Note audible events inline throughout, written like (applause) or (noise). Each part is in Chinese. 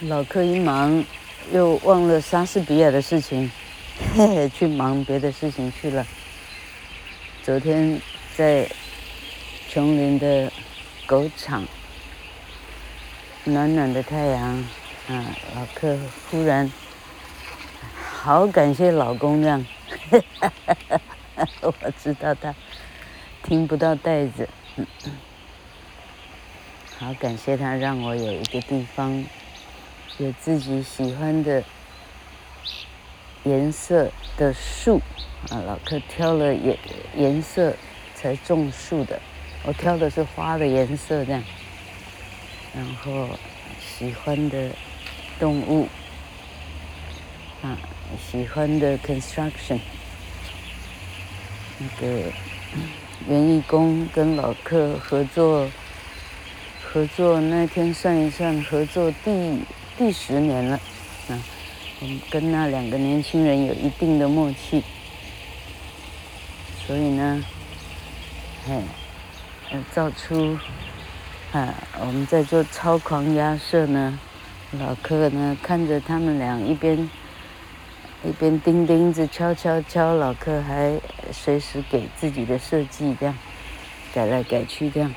老克一忙，又忘了莎士比亚的事情，嘿嘿，去忙别的事情去了。昨天在琼林的狗场，暖暖的太阳，啊，老克忽然好感谢老公这样，(laughs) 我知道他听不到袋子。好感谢他，让我有一个地方，有自己喜欢的颜色的树啊。老客挑了颜颜色才种树的，我挑的是花的颜色这样。然后喜欢的动物啊，喜欢的 construction，那个园艺工跟老客合作。合作那天算一算，合作第第十年了，啊，我们跟那两个年轻人有一定的默契，所以呢，嘿，呃，造出，啊，我们在做超狂压射呢，老柯呢看着他们俩一边一边钉钉子敲敲敲，老柯还随时给自己的设计这样改来改去这样。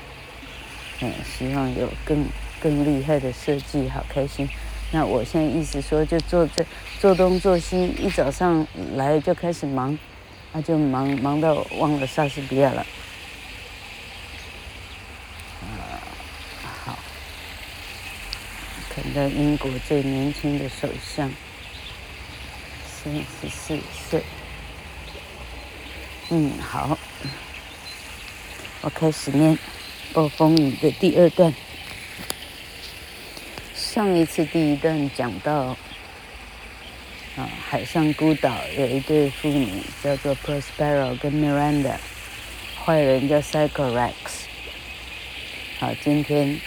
嗯，希望有更更厉害的设计，好开心。那我现在意思说，就做这做东做西，一早上来就开始忙，那就忙忙到忘了莎士比亚了。啊，好，看到英国最年轻的首相，三十四岁。嗯，好，我开始念。暴风雨的第二段，上一次第一段讲到，啊，海上孤岛有一对父女叫做 Prospero 跟 Miranda，坏人叫 Sycorax。好，今天，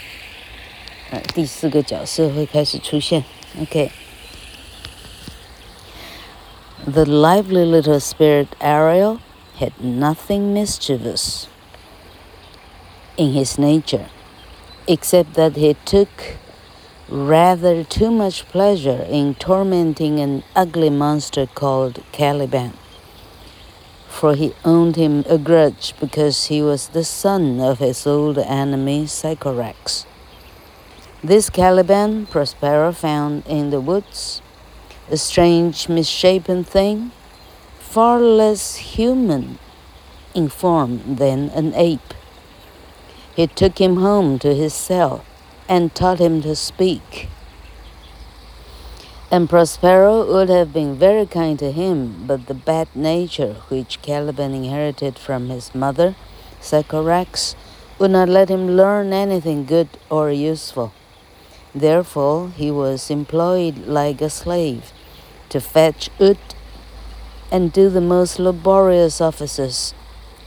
呃，第四个角色会开始出现。OK。The lively little spirit Ariel had nothing mischievous. in his nature, except that he took rather too much pleasure in tormenting an ugly monster called Caliban. For he owed him a grudge because he was the son of his old enemy Sycorax. This Caliban Prospero found in the woods, a strange misshapen thing, far less human in form than an ape. He took him home to his cell and taught him to speak. And Prospero would have been very kind to him, but the bad nature which Caliban inherited from his mother, Sycorax, would not let him learn anything good or useful. Therefore, he was employed like a slave to fetch wood and do the most laborious offices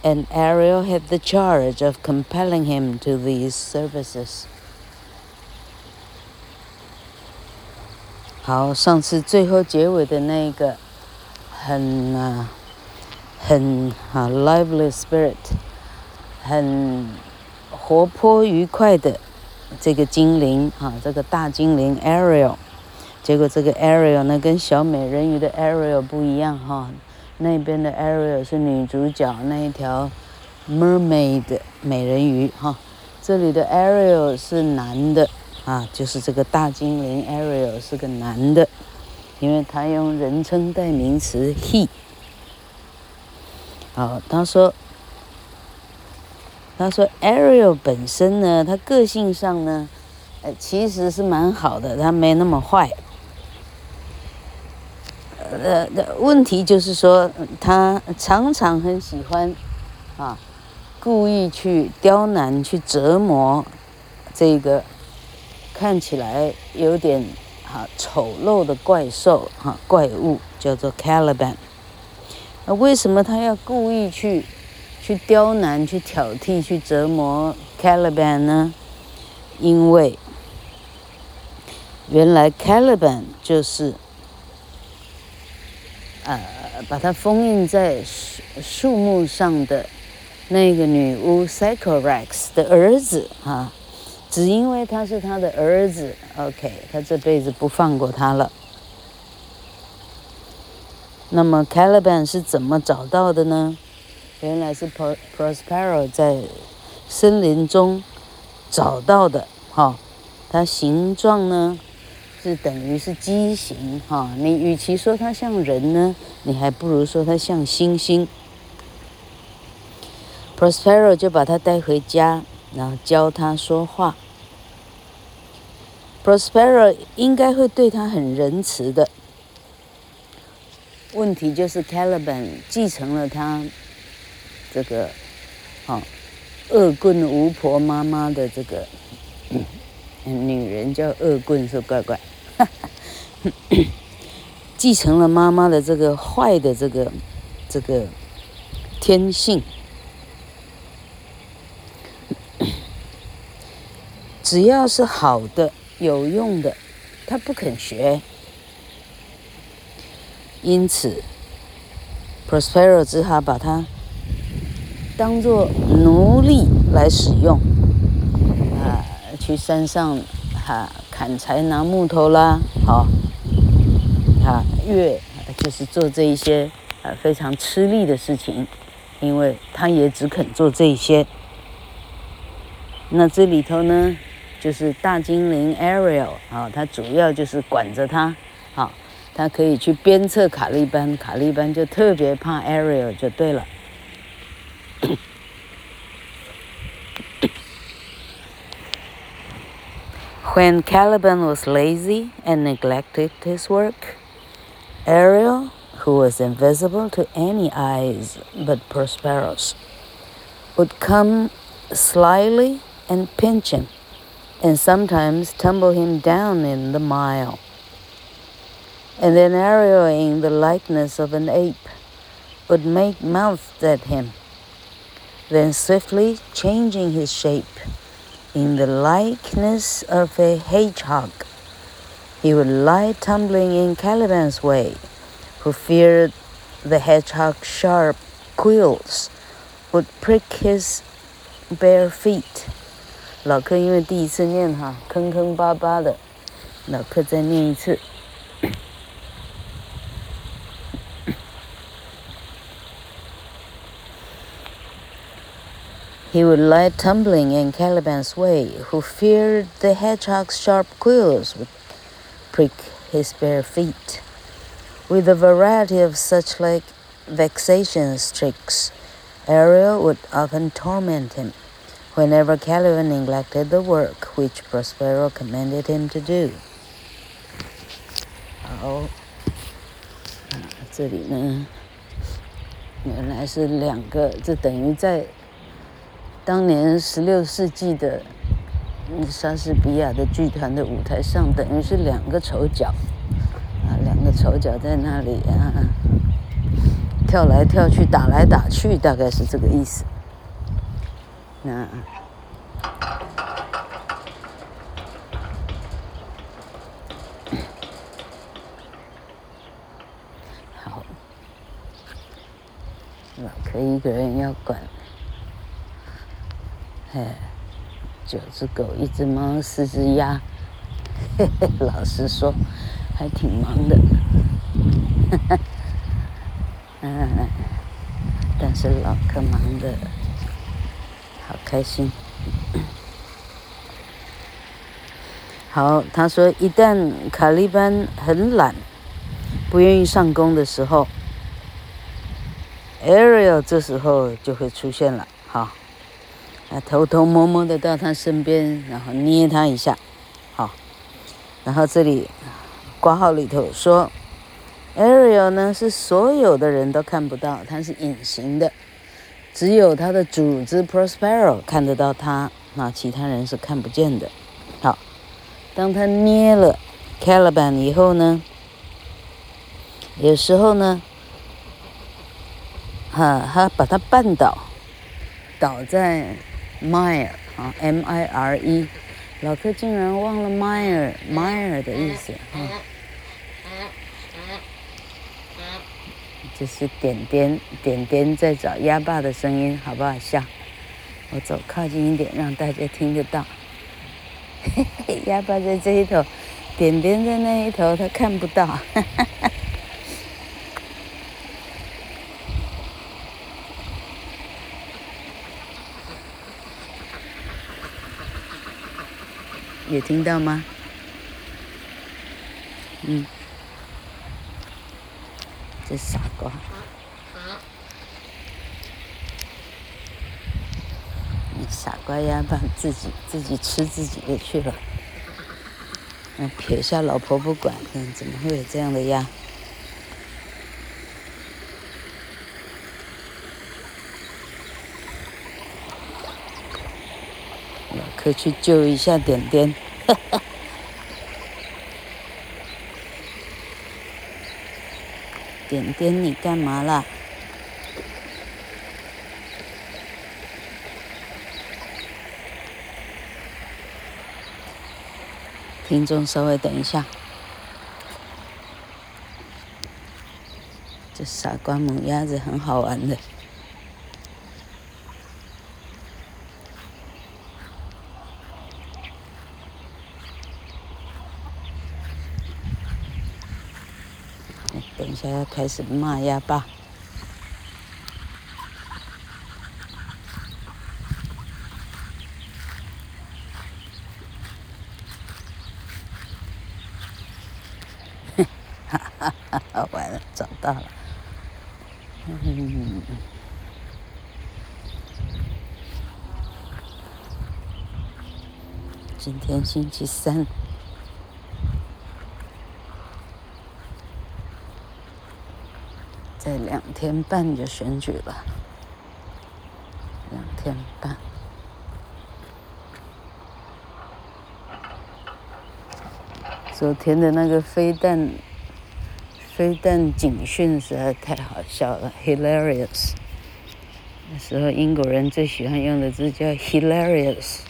and Ariel had the charge of compelling him to these services. 好，上次最后结尾的那个很啊，很啊 lively spirit，很活泼愉快的这个精灵啊，这个大精灵 Ariel，结果这个 Ariel 呢跟小美人鱼的 Ariel 不一样哈。那边的 Ariel 是女主角，那一条 Mermaid 美人鱼哈。这里的 Ariel 是男的啊，就是这个大精灵 Ariel 是个男的，因为他用人称代名词 he。好，他说，他说 Ariel 本身呢，他个性上呢，呃，其实是蛮好的，他没那么坏。呃，问题就是说，他常常很喜欢，啊，故意去刁难、去折磨这个看起来有点啊丑陋的怪兽哈、啊、怪物，叫做 Caliban。那为什么他要故意去去刁难、去挑剔、去折磨 Caliban 呢？因为原来 Caliban 就是。呃，把它封印在树树木上的那个女巫 Sycorax 的儿子啊，只因为他是他的儿子，OK，他这辈子不放过他了。那么 Caliban 是怎么找到的呢？原来是 Prospero 在森林中找到的，哈，它形状呢是等于是畸形，哈，你与其说它像人呢，你还不如说它像猩猩。Prospero 就把它带回家，然后教它说话。Prospero 应该会对他很仁慈的。问题就是 Caliban 继承了他这个，好，恶棍巫婆妈妈的这个，女人叫恶棍说怪怪，(coughs) 继承了妈妈的这个坏的这个这个天性，只要是好的有用的，他不肯学。因此，Prospero 只好把它当做奴隶来使用，啊，去山上哈、砍柴拿木头啦，好，啊，越就是做这一些啊非常吃力的事情，因为他也只肯做这一些。那这里头呢，就是大精灵 Ariel 啊，他主要就是管着他，好。他可以去鞭策卡利班，卡利班就特别怕 Ariel 就对了。 When Caliban was lazy and neglected his work, Ariel, who was invisible to any eyes but Prospero's, would come slyly and pinch him, and sometimes tumble him down in the mire. And then Ariel, in the likeness of an ape, would make mouths at him. Then swiftly changing his shape in the likeness of a hedgehog, he would lie tumbling in Caliban's way, who feared the hedgehog's sharp quills would prick his bare feet. 老克因为第一次念哈，坑坑巴巴的，老克再念一次。He would lie tumbling in Caliban's way, who feared the hedgehog's sharp quills would prick his bare feet. With a variety of such like vexatious tricks, Ariel would often torment him Whenever Calvin neglected the work which Prospero commanded him to do. 好，这里呢，原来是两个，这等于在。当年十六世纪的莎士比亚的剧团的舞台上，等于是两个丑角，啊，两个丑角在那里啊，跳来跳去，打来打去，大概是这个意思。那好，那可以一个人要管。哎，九只狗，一只猫，四只鸭，嘿嘿，老实说，还挺忙的，(laughs) 嗯，但是老克忙的。好开心。好，他说，一旦卡利班很懒，不愿意上工的时候，Ariel 这时候就会出现了，好。啊，偷偷摸摸的到他身边，然后捏他一下，好，然后这里括号里头说，Ariel 呢是所有的人都看不到，他是隐形的，只有他的主子 Prospero 看得到他，那其他人是看不见的。好，当他捏了 Caliban 以后呢，有时候呢，哈，他把他绊倒，倒在。Mire 啊，M-I-R-E，老柯竟然忘了 Mire，Mire 的意思啊。就是点点点点在找鸭爸的声音，好不好笑？我走靠近一点，让大家听得到。嘿嘿，鸭爸在这一头，点点在那一头，他看不到。哈哈哈。有听到吗？嗯，这傻瓜。傻瓜鸭爸自己自己吃自己的去了，嗯，撇下老婆不管，嗯，怎么会有这样的鸭？老柯去救一下点点，哈哈，点点你干嘛啦？听众，稍微等一下。这傻瓜母鸭子很好玩的。等一下要开始骂鸭爸。(laughs) 完了，找到了。嗯，今天星期三，再两天半就选举了。两天半。昨天的那个飞弹。飞弹警讯实在太好笑了，hilarious。那时候英国人最喜欢用的字叫 hilarious，h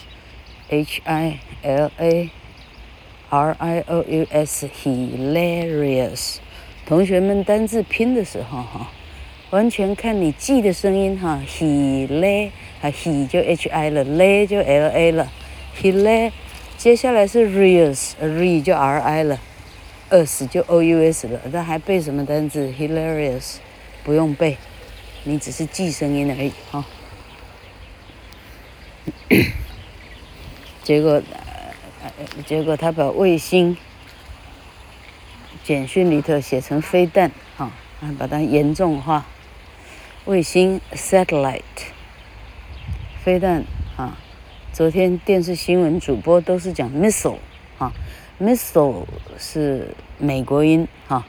i l a r i o u s，hilarious。同学们单字拼的时候哈，完全看你记的声音哈，hila 啊 he 就 h i 了，la 就 l a 了，hila。接下来是 rius，re 就 r i 了。us 就 o u s 了，那还背什么单词？hilarious，不用背，你只是记声音而已哈、(coughs) 结果，结果他把卫星简讯里头写成飞弹，哈、把它严重化。卫星 satellite，飞弹啊、昨天电视新闻主播都是讲 missile，啊、Missile 是美国音哈，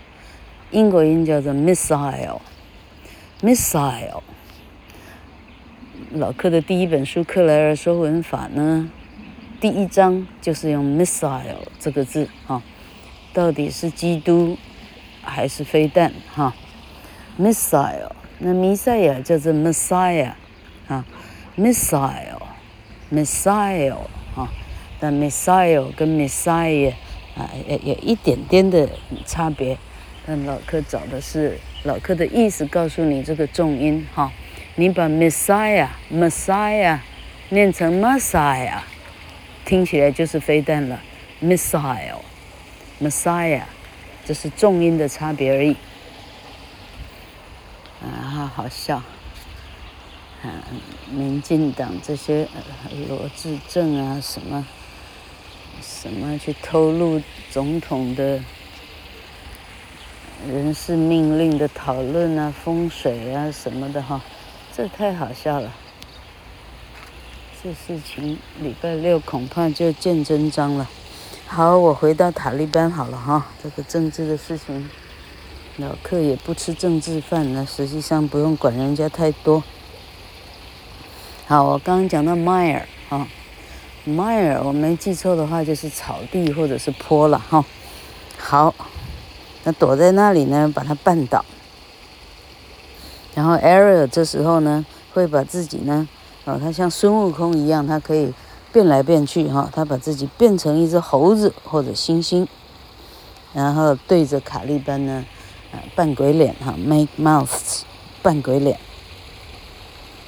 英国音叫做 missile。missile。老柯的第一本书《克莱尔说文法》呢，第一章就是用 missile 这个字啊，到底是基督还是飞弹哈？missile，那弥赛亚叫做 Messiah 啊，missile，missile 啊。但 Messiah 跟 Messiah 啊，也有一点点的差别。但老柯找的是老柯的意思，告诉你这个重音哈。你把 Messiah Messiah 念成 Messiah，听起来就是飞弹了。Missile Messiah，这是重音的差别而已。好笑。啊，民进党这些罗志政啊什么。什么去偷录总统的人事命令的讨论啊，风水啊什么的哈，这太好笑了。这事情礼拜六恐怕就见真章了。好，我回到塔利班好了哈。这个政治的事情，老客也不吃政治饭呢，实际上不用管人家太多。好，我刚刚讲到迈尔啊。Mire，我没记错的话，就是草地或者是坡了哈。好，那躲在那里呢，把它绊倒。然后 Ariel 这时候呢，会把自己呢，啊，他像孙悟空一样，他可以变来变去哈。他把自己变成一只猴子或者猩猩，然后对着卡利班呢，啊，扮鬼脸哈，make mouths，扮鬼脸。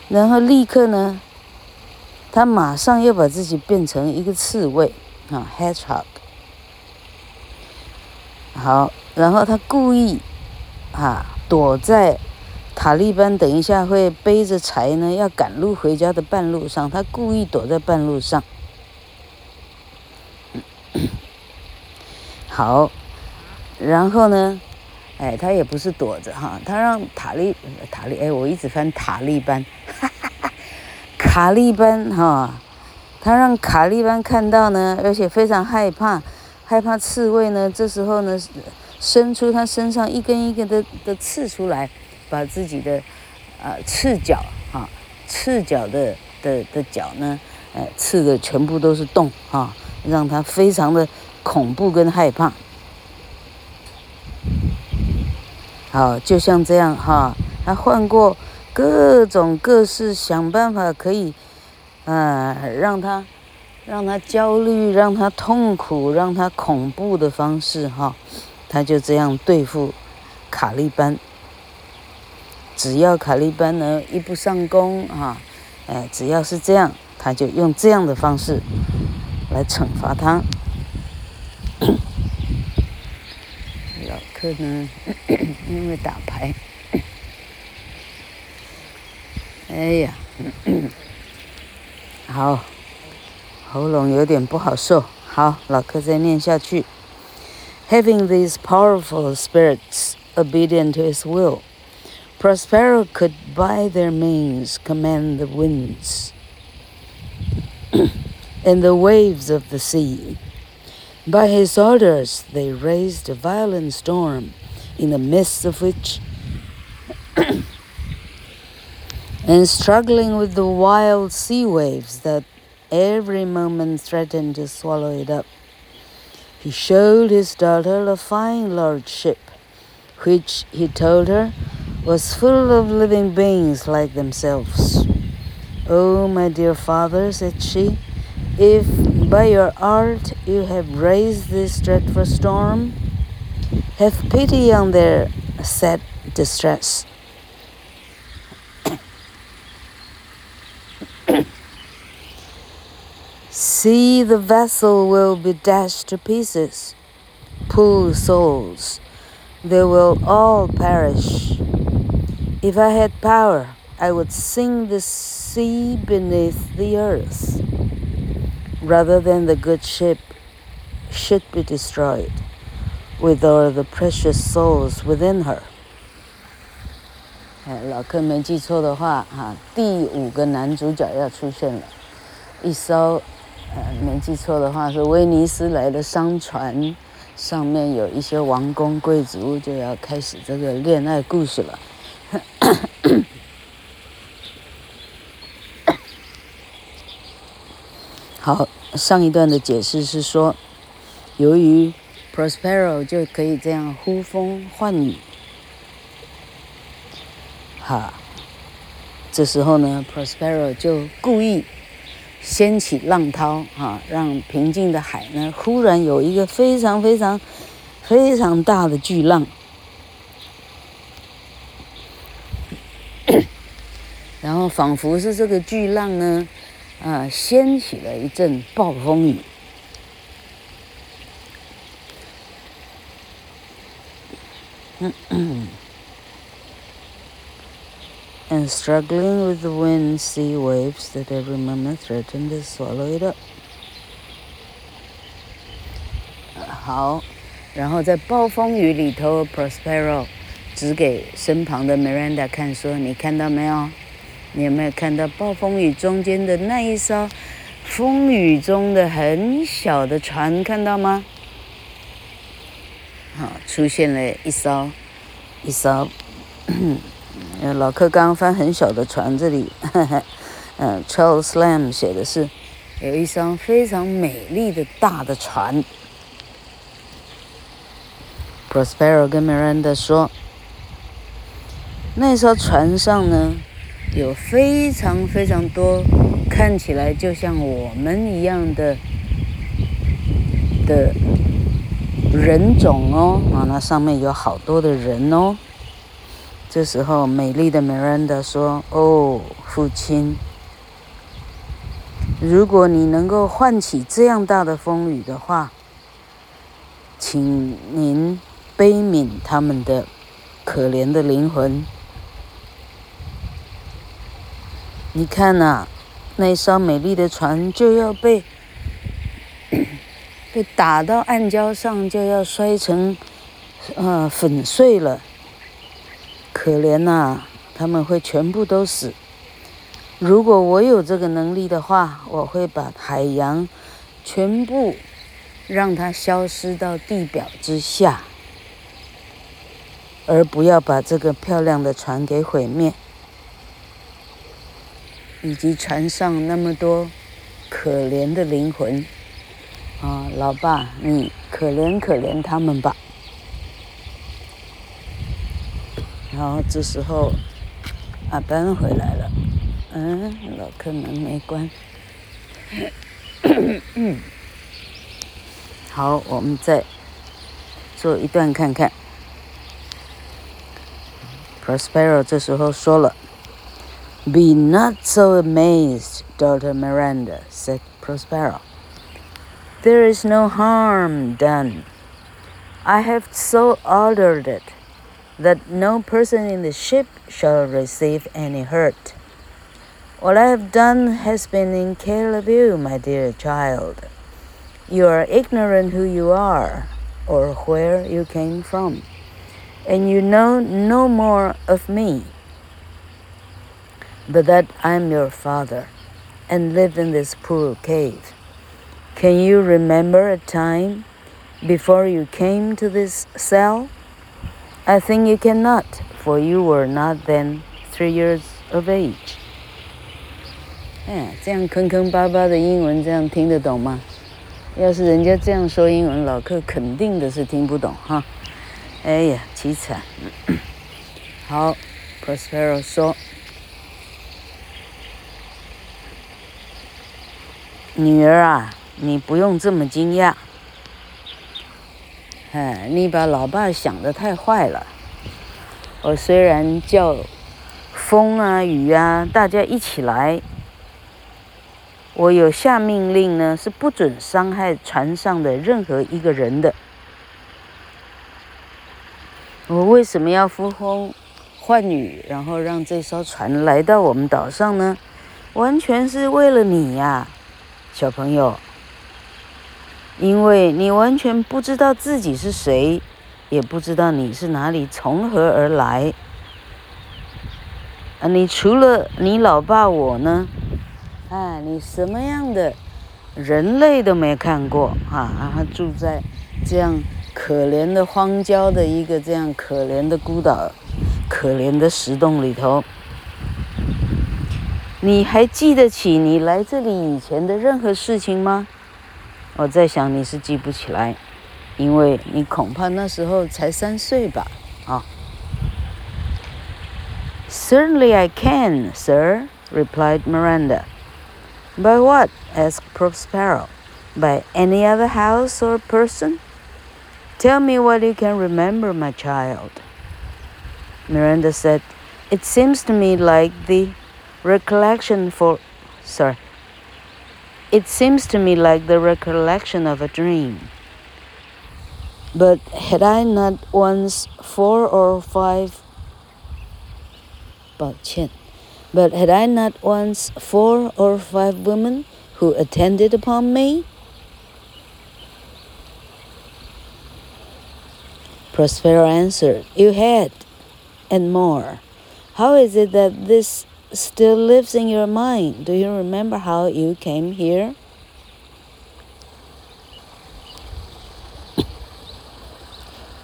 然后立刻呢。他马上又把自己变成一个刺猬，啊，hedgehog。好，然后他故意啊躲在塔利班等一下会背着柴呢，要赶路回家的半路上，他故意躲在半路上。(coughs) 好，然后呢，哎，他也不是躲着哈，他让塔利塔利，哎，我一直翻塔利班，哈哈哈，卡利班哈，他让卡利班看到呢，而且非常害怕。害怕刺猬呢，这时候呢，伸出他身上一根一根的的刺出来，把自己的，呃，刺脚啊，刺脚的的的脚呢，呃，刺的全部都是洞啊，让他非常的恐怖跟害怕。好，就像这样哈，他换过各种各式想办法可以，呃，让他。让他焦虑，让他痛苦，让他恐怖的方式，哈，他就这样对付卡利班。只要卡利班呢一不上弓，哈，哎，只要是这样，他就用这样的方式来惩罚他。老克呢，因为打牌，哎呀，好。喉咙有点不好受，好，老柯再念下去。Having these powerful spirits obedient to his will, Prospero could by their means command the winds (clears throat) and the waves of the sea. By his orders, they raised a violent storm, in the midst of which, (clears throat) and struggling with the wild sea waves that every moment threatened to swallow it up. He showed his daughter a fine large ship, which, he told her, was full of living beings like themselves. Oh, my dear father, said she, if by your art you have raised this dreadful storm, have pity on their sad distress. See, the vessel will be dashed to pieces. Poor souls, they will all perish. If I had power, I would sink the sea beneath the earth, rather than the good ship should be destroyed, with all the precious souls within her. 哎，老柯没记错的话，哈，第五个男主角要出现了，一艘。呃，没记错的话，是威尼斯来的商船，上面有一些王公贵族，就要开始这个恋爱故事了。好，上一段的解释是说，由于 Prospero 就可以这样呼风唤雨，哈，这时候呢，Prospero 就故意。掀起浪涛，哈，让平静的海呢，忽然有一个非常非常非常大的巨浪，(coughs) 然后仿佛是这个巨浪呢，啊，掀起了一阵暴风雨。嗯嗯。and struggling with the wind, sea waves that every moment threatened to swallow it up. 好，然后在暴风雨里头，Prospero 指给身旁的 Miranda 看，说：“你看到没有？你有没有看到暴风雨中间的那一艘风雨中的很小的船？看到吗？”好，出现了一艘，一艘。呃，老柯刚刚翻很小的船，这里，嗯，(laughs) Charles Lamb 写的是有一艘非常美丽的大的船。Prospero 跟 Miranda 说，那艘船上呢，有非常非常多看起来就像我们一样的的人种哦，啊，那上面有好多的人哦。这时候，美丽的 Miranda 说：“哦，父亲如果你能够唤起这样大的风雨的话，请您悲悯他们的可怜的灵魂。你看呐、那艘美丽的船就要被被打到暗礁上，就要摔成呃粉碎了。可怜呐、他们会全部都死。如果我有这个能力的话，我会把海洋全部让它消失到地表之下，而不要把这个漂亮的船给毁灭。以及船上那么多可怜的灵魂，啊，老爸，你可怜可怜他们吧。然后这时候，阿班回来了，嗯，老客门没关。(coughs) 好，我们再做一段看看。Prospero 这时候说了。Be not so amazed, daughter Miranda, said Prospero. There is no harm done. I have so ordered it that no person in the ship shall receive any hurt. What I have done has been in care of you, my dear child. You are ignorant who you are or where you came from, and you know no more of me but that I'm your father and live in this poor cave. Can you remember a time before you came to this cell? I think you cannot, for you were not then three years of age. 哎，这样坑坑巴巴的英文，这样听得懂吗？要是人家这样说英文，老客肯定的是听不懂哈。哎呀，凄惨。好，Prospero (coughs) 说。 女儿啊，你不用这么惊讶。哎，你把老爸想得太坏了。我虽然叫风啊、雨啊，大家一起来，我有下命令呢，是不准伤害船上的任何一个人的。我为什么要呼风唤雨，然后让这艘船来到我们岛上呢？完全是为了你呀。小朋友，因为你完全不知道自己是谁，也不知道你是哪里从何而来。啊，你除了你老爸我呢？啊，你什么样的人类都没看过啊！啊，住在这样可怜的荒郊的一个这样可怜的孤岛，可怜的石洞里头。你还记得起你来这里以前的任何事情吗？我在想你是记不起来，因为你恐怕那时候才三岁吧？啊。Certainly I can, sir, replied Miranda. By what? asked Prospero. By any other house or person? Tell me what you can remember, my child. Miranda said, It seems to me like the recollection for sorry. It seems to me like the recollection of a dream. But had i not once four or five but had i not once four or five women who attended upon me? Prospero answered you had and more. How is it that this still lives in your mind. Do you remember how you came here?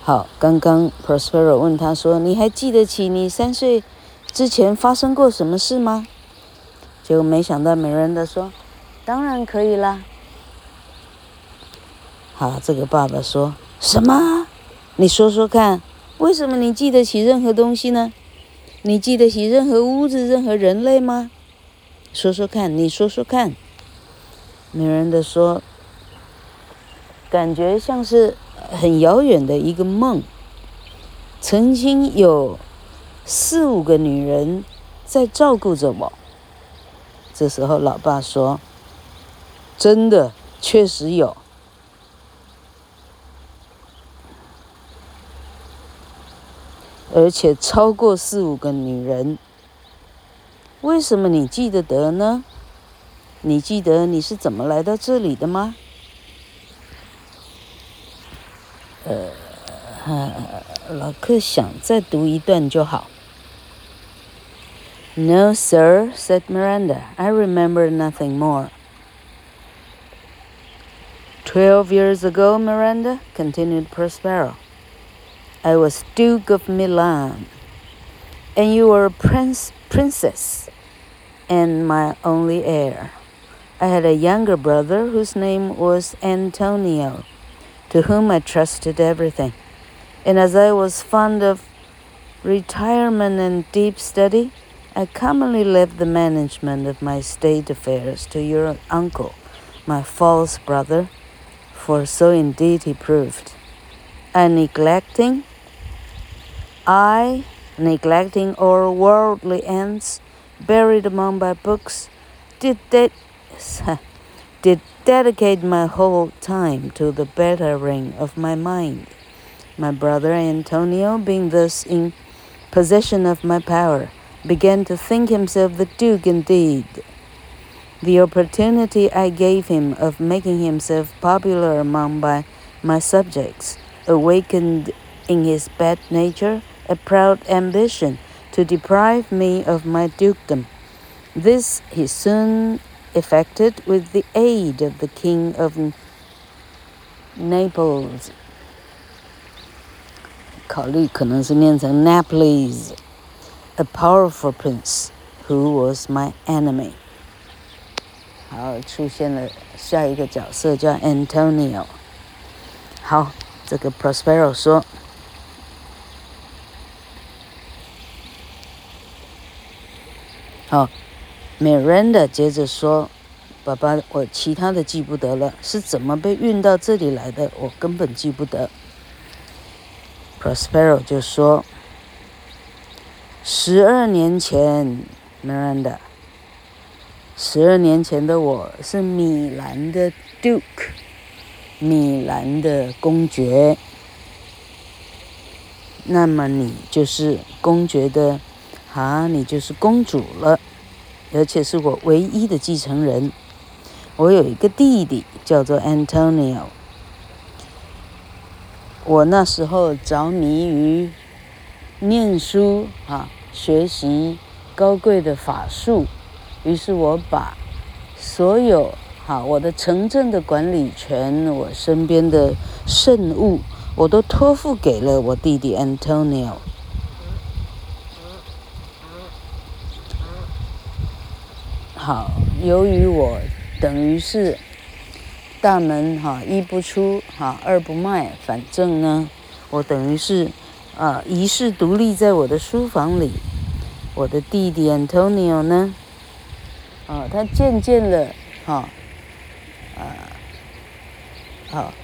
好，刚刚 Prospero 问他说：“你还记得起你三岁之前发生过什么事吗？”结果没想到 Miranda 说：“当然可以啦。”好，这个爸爸说什么？你说说看，为什么你记得起任何东西呢？你记得起任何屋子、任何人类吗？说说看，你说说看。女人的说，感觉像是很遥远的一个梦。曾经有四五个女人在照顾着我。这时候，老爸说：“真的确实有，而且超过四五个女人。为什么你记得得呢？你记得你是怎么来到这里的吗？呃，老克想再读一段就好。No, sir, said Miranda. I remember nothing more. Twelve years ago, Miranda, continued Prospero, I was Duke of Milan, and you were a prince, princess, and my only heir. I had a younger brother whose name was Antonio, to whom I trusted everything. And as I was fond of retirement and deep study, I commonly left the management of my state affairs to your uncle, my false brother, for so indeed he proved. I neglecting, I neglecting all worldly ends, buried among my books, did that (laughs) did dedicate my whole time to the bettering of my mind. My brother Antonio, being thus in possession of my power, began to think himself the duke indeed. The opportunity I gave him of making himself popular among my, my subjects awakened in his bad nature a proud ambition to deprive me of my dukedom. This he soon effected with the aid of the King of Naples. 考虑可能是念成 Naples, a powerful prince who was my enemy. 好，出现了下一个角色叫 Antonio。好，这个 Prospero 说。 好。Miranda 接着说：“爸爸，我其他的记不得了，是怎么被运到这里来的，我根本记不得。” Prospero 就说：“十二年前，Miranda，十二年前的我是米兰的 Duke，米兰的公爵，那么你就是公爵的，啊，你就是公主了。”而且是我唯一的继承人。我有一个弟弟叫做 Antonio。我那时候着迷于念书啊，学习高贵的法术，于是我把所有哈、啊、我的城镇的管理权，我身边的圣物，我都托付给了我弟弟 Antonio。好，由于我等于是大门哈一不出哈二不迈，反正呢，我等于是啊遗世独立在我的书房里。我的弟弟 Antonio 呢，啊，他渐渐的哈啊好，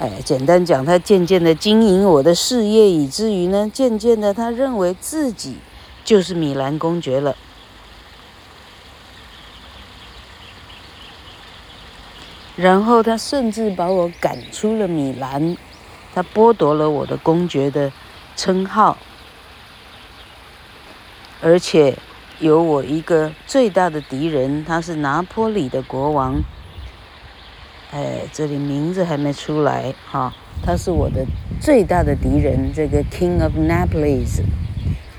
哎，简单讲，他渐渐的经营我的事业，以至于呢，渐渐的他认为自己就是米兰公爵了。然后他甚至把我赶出了米兰，他剥夺了我的公爵的称号，而且有我一个最大的敌人，他是拿坡里的国王。哎，这里名字还没出来哈，他是我的最大的敌人，这个 King of Naples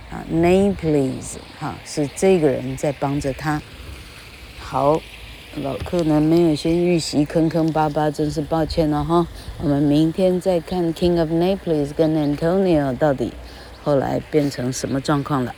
啊，Naples 哈，是这个人在帮着他。好。老客呢，没有先预习，坑坑巴巴，真是抱歉了哈。我们明天再看 King of Naples 跟 Antonio 到底后来变成什么状况了。